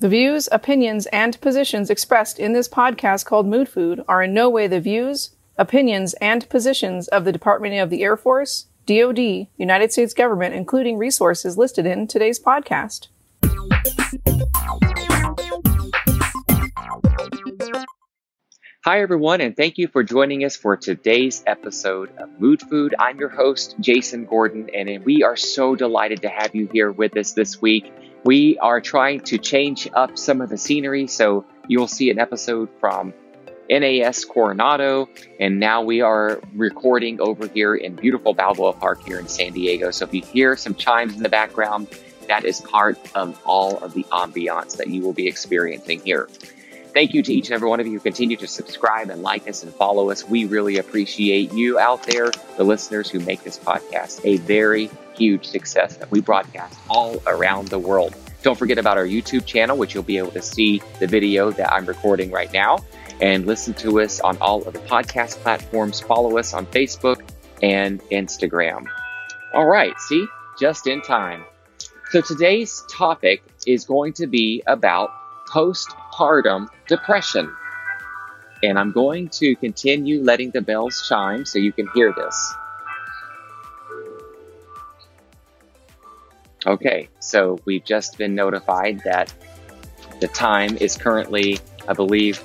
The views, opinions, and positions expressed in this podcast called Mood Food are in no way the views, opinions, and positions of the Department of the Air Force, DoD, United States government, including resources listed in today's podcast. Hi, everyone, and thank you for joining us for today's episode of Mood Food. I'm your host, Jason Gordon, and we are so delighted to have you here with us this week. We are trying to change up some of the scenery, so you'll see an episode from NAS Coronado, and now we are recording over here in beautiful Balboa Park here in San Diego. So if you hear some chimes in the background, that is part of all of the ambiance that you will be experiencing here. Thank you to each and every one of you who continue to subscribe and like us and follow us. We really appreciate you out there, the listeners who make this podcast a very huge success that we broadcast all around the world. Don't forget about our YouTube channel, which you'll be able to see the video that I'm recording right now and listen to us on all of the podcast platforms. Follow us on Facebook and Instagram. All right, see, just in time. So today's topic is going to be about postpartum depression. And I'm going to continue letting the bells chime so you can hear this. Okay, so we've just been notified that the time is currently, I believe,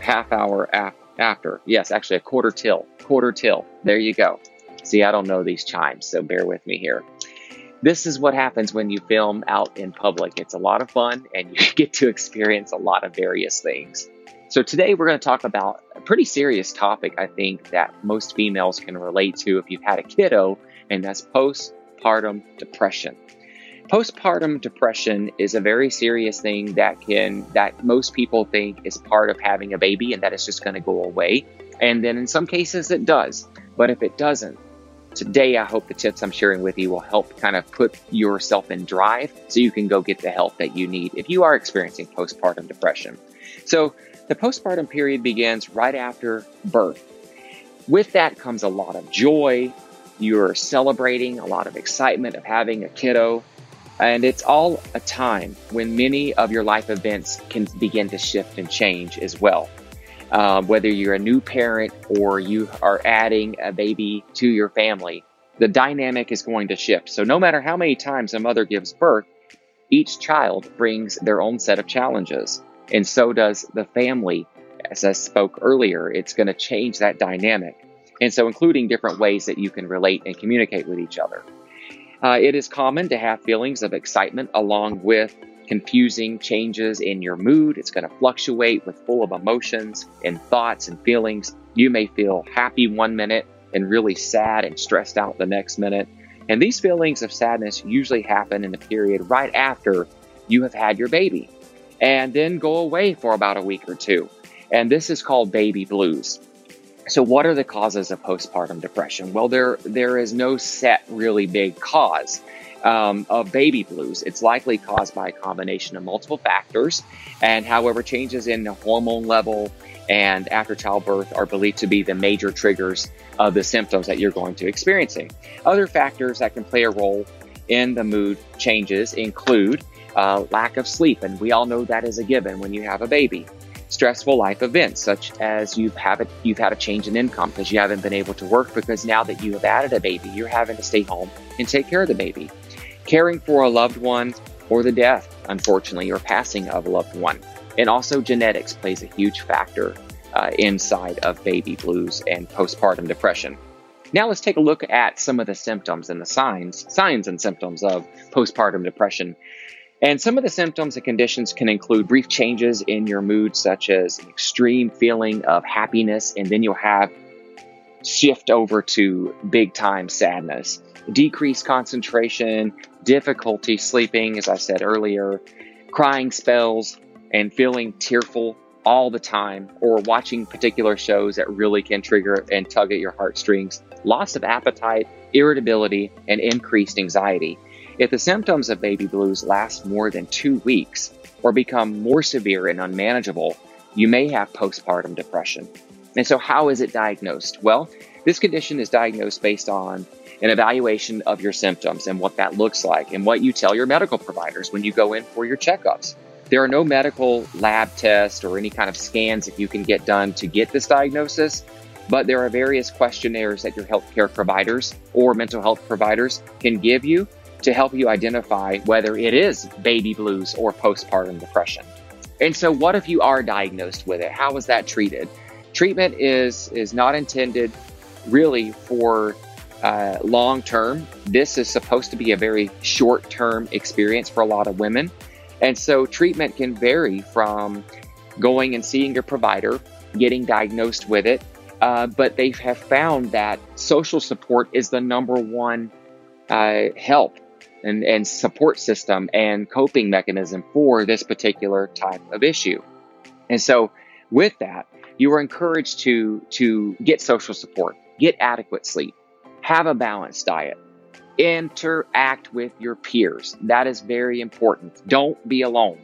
half hour af- after. Yes, actually a quarter till. Quarter till. There you go. See, I don't know these chimes, so bear with me here this is what happens when you film out in public. It's a lot of fun and you get to experience a lot of various things. So, today we're going to talk about a pretty serious topic, I think, that most females can relate to if you've had a kiddo, and that's postpartum depression. Postpartum depression is a very serious thing that can that most people think is part of having a baby and that it's just going to go away. And then in some cases it does. But if it doesn't, Today, I hope the tips I'm sharing with you will help kind of put yourself in drive so you can go get the help that you need if you are experiencing postpartum depression. So, the postpartum period begins right after birth. With that comes a lot of joy. You're celebrating a lot of excitement of having a kiddo. And it's all a time when many of your life events can begin to shift and change as well um, whether you're a new parent or you are adding a baby to your family, the dynamic is going to shift. So, no matter how many times a mother gives birth, each child brings their own set of challenges. And so does the family. As I spoke earlier, it's going to change that dynamic. And so, including different ways that you can relate and communicate with each other. Uh, it is common to have feelings of excitement along with confusing changes in your mood. It's going to fluctuate with full of emotions and thoughts and feelings. You may feel happy one minute and really sad and stressed out the next minute. And these feelings of sadness usually happen in the period right after you have had your baby and then go away for about a week or two. And this is called baby blues. So what are the causes of postpartum depression? Well, there there is no set really big cause um, of baby blues. It's likely caused by a combination of multiple factors, and however, changes in the hormone level and after childbirth are believed to be the major triggers of the symptoms that you're going to experiencing. Other factors that can play a role in the mood changes include uh, lack of sleep, and we all know that is a given when you have a baby. Stressful life events, such as you've have a, you've had a change in income because you haven't been able to work because now that you have added a baby, you're having to stay home and take care of the baby caring for a loved one, or the death, unfortunately, or passing of a loved one. And also, genetics plays a huge factor uh, inside of baby blues and postpartum depression. Now, let's take a look at some of the symptoms and the signs, signs and symptoms of postpartum depression. And some of the symptoms and conditions can include brief changes in your mood, such as an extreme feeling of happiness, and then you'll have shift over to big time sadness, decreased concentration, difficulty sleeping, as I said earlier, crying spells, and feeling tearful all the time, or watching particular shows that really can trigger and tug at your heartstrings, loss of appetite, irritability, and increased anxiety. If the symptoms of baby blues last more than two weeks or become more severe and unmanageable, you may have postpartum depression. And so, how is it diagnosed? Well, this condition is diagnosed based on an evaluation of your symptoms and what that looks like and what you tell your medical providers when you go in for your checkups. There are no medical lab tests or any kind of scans that you can get done to get this diagnosis, but there are various questionnaires that your healthcare providers or mental health providers can give you to help you identify whether it is baby blues or postpartum depression. And so, what if you are diagnosed with it? How is that treated? Treatment is is not intended really for uh, long term. This is supposed to be a very short term experience for a lot of women. And so treatment can vary from going and seeing your provider, getting diagnosed with it. Uh, but they have found that social support is the number one uh, help and, and support system and coping mechanism for this particular type of issue. And so, with that, you are encouraged to, to get social support, get adequate sleep, have a balanced diet, interact with your peers. That is very important. Don't be alone.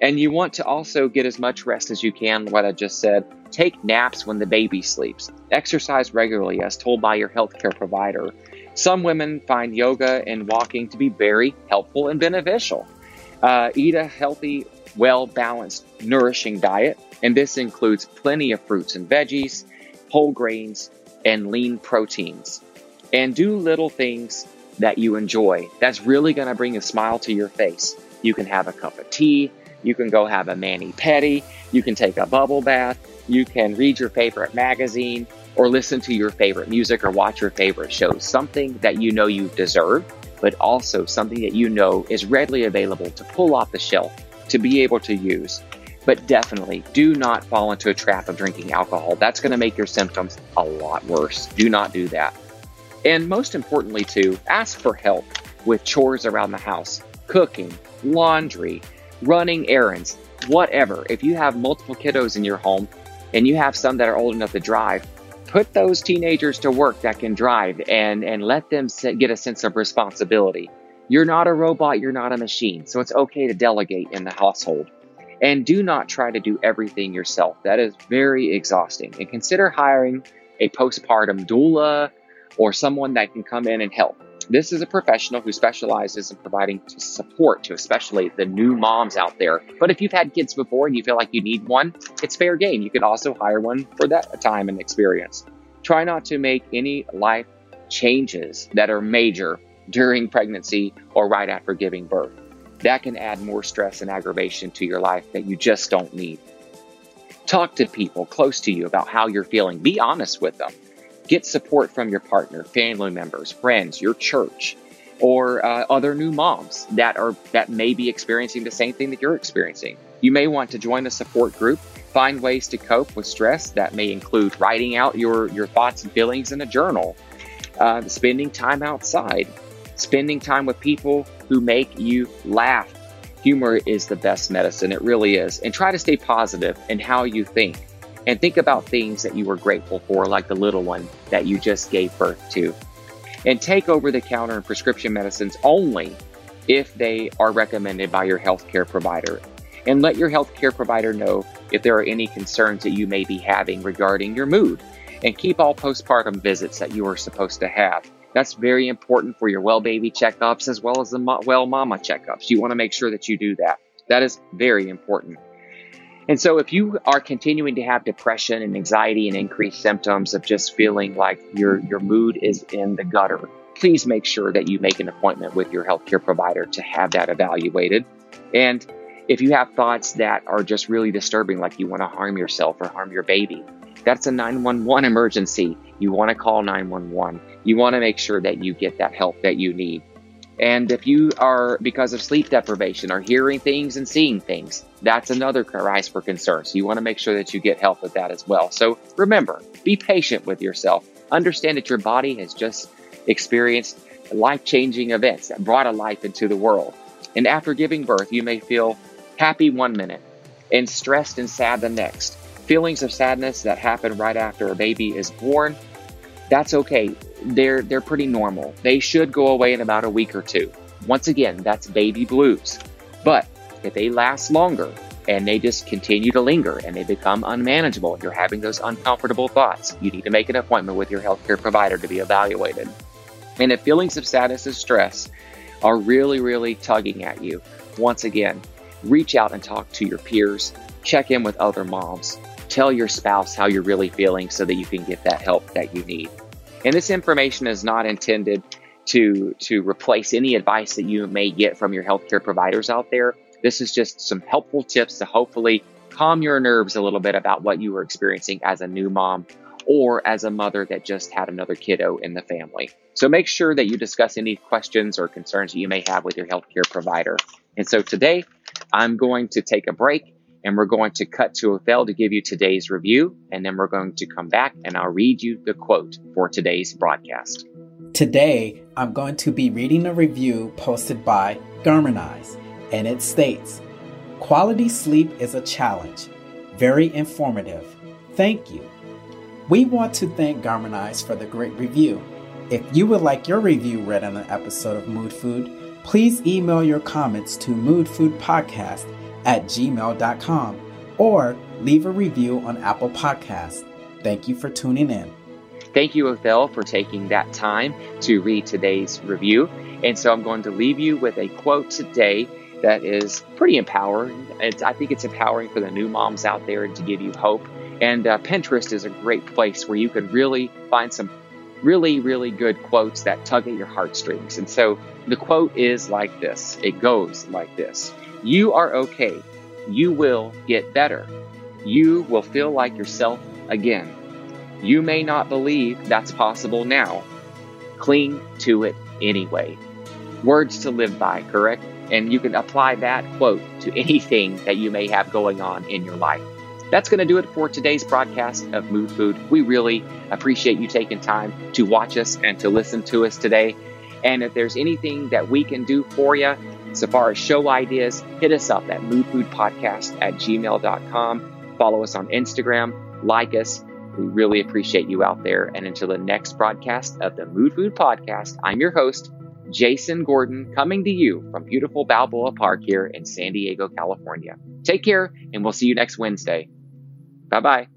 And you want to also get as much rest as you can, what I just said. Take naps when the baby sleeps. Exercise regularly, as told by your healthcare provider. Some women find yoga and walking to be very helpful and beneficial. Uh, eat a healthy, well balanced, nourishing diet, and this includes plenty of fruits and veggies, whole grains, and lean proteins and do little things that you enjoy. That's really going to bring a smile to your face. You can have a cup of tea. You can go have a mani pedi. You can take a bubble bath. You can read your favorite magazine or listen to your favorite music or watch your favorite shows. Something that you know you deserve, but also something that you know is readily available to pull off the shelf to be able to use. But definitely do not fall into a trap of drinking alcohol. That's going to make your symptoms a lot worse. Do not do that. And most importantly, too, ask for help with chores around the house, cooking, laundry, running errands, whatever. If you have multiple kiddos in your home and you have some that are old enough to drive, put those teenagers to work that can drive and, and let them get a sense of responsibility. You're not a robot, you're not a machine, so it's okay to delegate in the household. And do not try to do everything yourself. That is very exhausting. And consider hiring a postpartum doula or someone that can come in and help. This is a professional who specializes in providing support to especially the new moms out there. But if you've had kids before and you feel like you need one, it's fair game. You can also hire one for that time and experience. Try not to make any life changes that are major during pregnancy or right after giving birth. That can add more stress and aggravation to your life that you just don't need. Talk to people close to you about how you're feeling. Be honest with them. Get support from your partner, family members, friends, your church, or uh, other new moms that are that may be experiencing the same thing that you're experiencing. You may want to join a support group. Find ways to cope with stress. That may include writing out your your thoughts and feelings in a journal, uh, spending time outside, spending time with people who make you laugh. Humor is the best medicine. It really is. And try to stay positive in how you think and think about things that you were grateful for, like the little one that you just gave birth to. And take over the counter and prescription medicines only if they are recommended by your healthcare provider. And let your healthcare provider know if there are any concerns that you may be having regarding your mood. And keep all postpartum visits that you are supposed to have. That's very important for your well baby checkups as well as the well mama checkups. You want to make sure that you do that. That is very important. And so, if you are continuing to have depression and anxiety and increased symptoms of just feeling like your, your mood is in the gutter, please make sure that you make an appointment with your healthcare provider to have that evaluated. And if you have thoughts that are just really disturbing, like you want to harm yourself or harm your baby, that's a 911 emergency. You want to call 911. You want to make sure that you get that help that you need. And if you are, because of sleep deprivation, are hearing things and seeing things, that's another rise for concern. So you want to make sure that you get help with that as well. So remember, be patient with yourself. Understand that your body has just experienced life changing events that brought a life into the world. And after giving birth, you may feel happy one minute and stressed and sad the next. Feelings of sadness that happen right after a baby is born, that's okay they're they're pretty normal. They should go away in about a week or two. Once again, that's baby blues. But if they last longer and they just continue to linger and they become unmanageable, you're having those uncomfortable thoughts, you need to make an appointment with your healthcare provider to be evaluated. And if feelings of sadness and stress are really, really tugging at you, once again, reach out and talk to your peers, check in with other moms, tell your spouse how you're really feeling so that you can get that help that you need. And this information is not intended to, to replace any advice that you may get from your healthcare providers out there. This is just some helpful tips to hopefully calm your nerves a little bit about what you were experiencing as a new mom or as a mother that just had another kiddo in the family. So make sure that you discuss any questions or concerns that you may have with your healthcare provider. And so today, I'm going to take a break and we're going to cut to Othel to give you today's review, and then we're going to come back and I'll read you the quote for today's broadcast. Today, I'm going to be reading a review posted by Garmonize, and it states Quality sleep is a challenge, very informative. Thank you. We want to thank Garmonize for the great review. If you would like your review read on an episode of Mood Food, please email your comments to moodfoodpodcast at gmail.com or leave a review on Apple Podcasts. Thank you for tuning in. Thank you, Othel, for taking that time to read today's review. And so I'm going to leave you with a quote today that is pretty empowering. It's, I think it's empowering for the new moms out there to give you hope. And uh, Pinterest is a great place where you can really find some really, really good quotes that tug at your heartstrings. And so the quote is like this it goes like this You are okay. You will get better. You will feel like yourself again. You may not believe that's possible now. Cling to it anyway. Words to live by, correct? And you can apply that quote to anything that you may have going on in your life. That's going to do it for today's broadcast of Mood Food. We really appreciate you taking time to watch us and to listen to us today. And if there's anything that we can do for you, so far as show ideas, hit us up at moodfoodpodcast at gmail.com. Follow us on Instagram, like us. We really appreciate you out there. And until the next broadcast of the Mood Food Podcast, I'm your host, Jason Gordon, coming to you from beautiful Balboa Park here in San Diego, California. Take care, and we'll see you next Wednesday. Bye bye.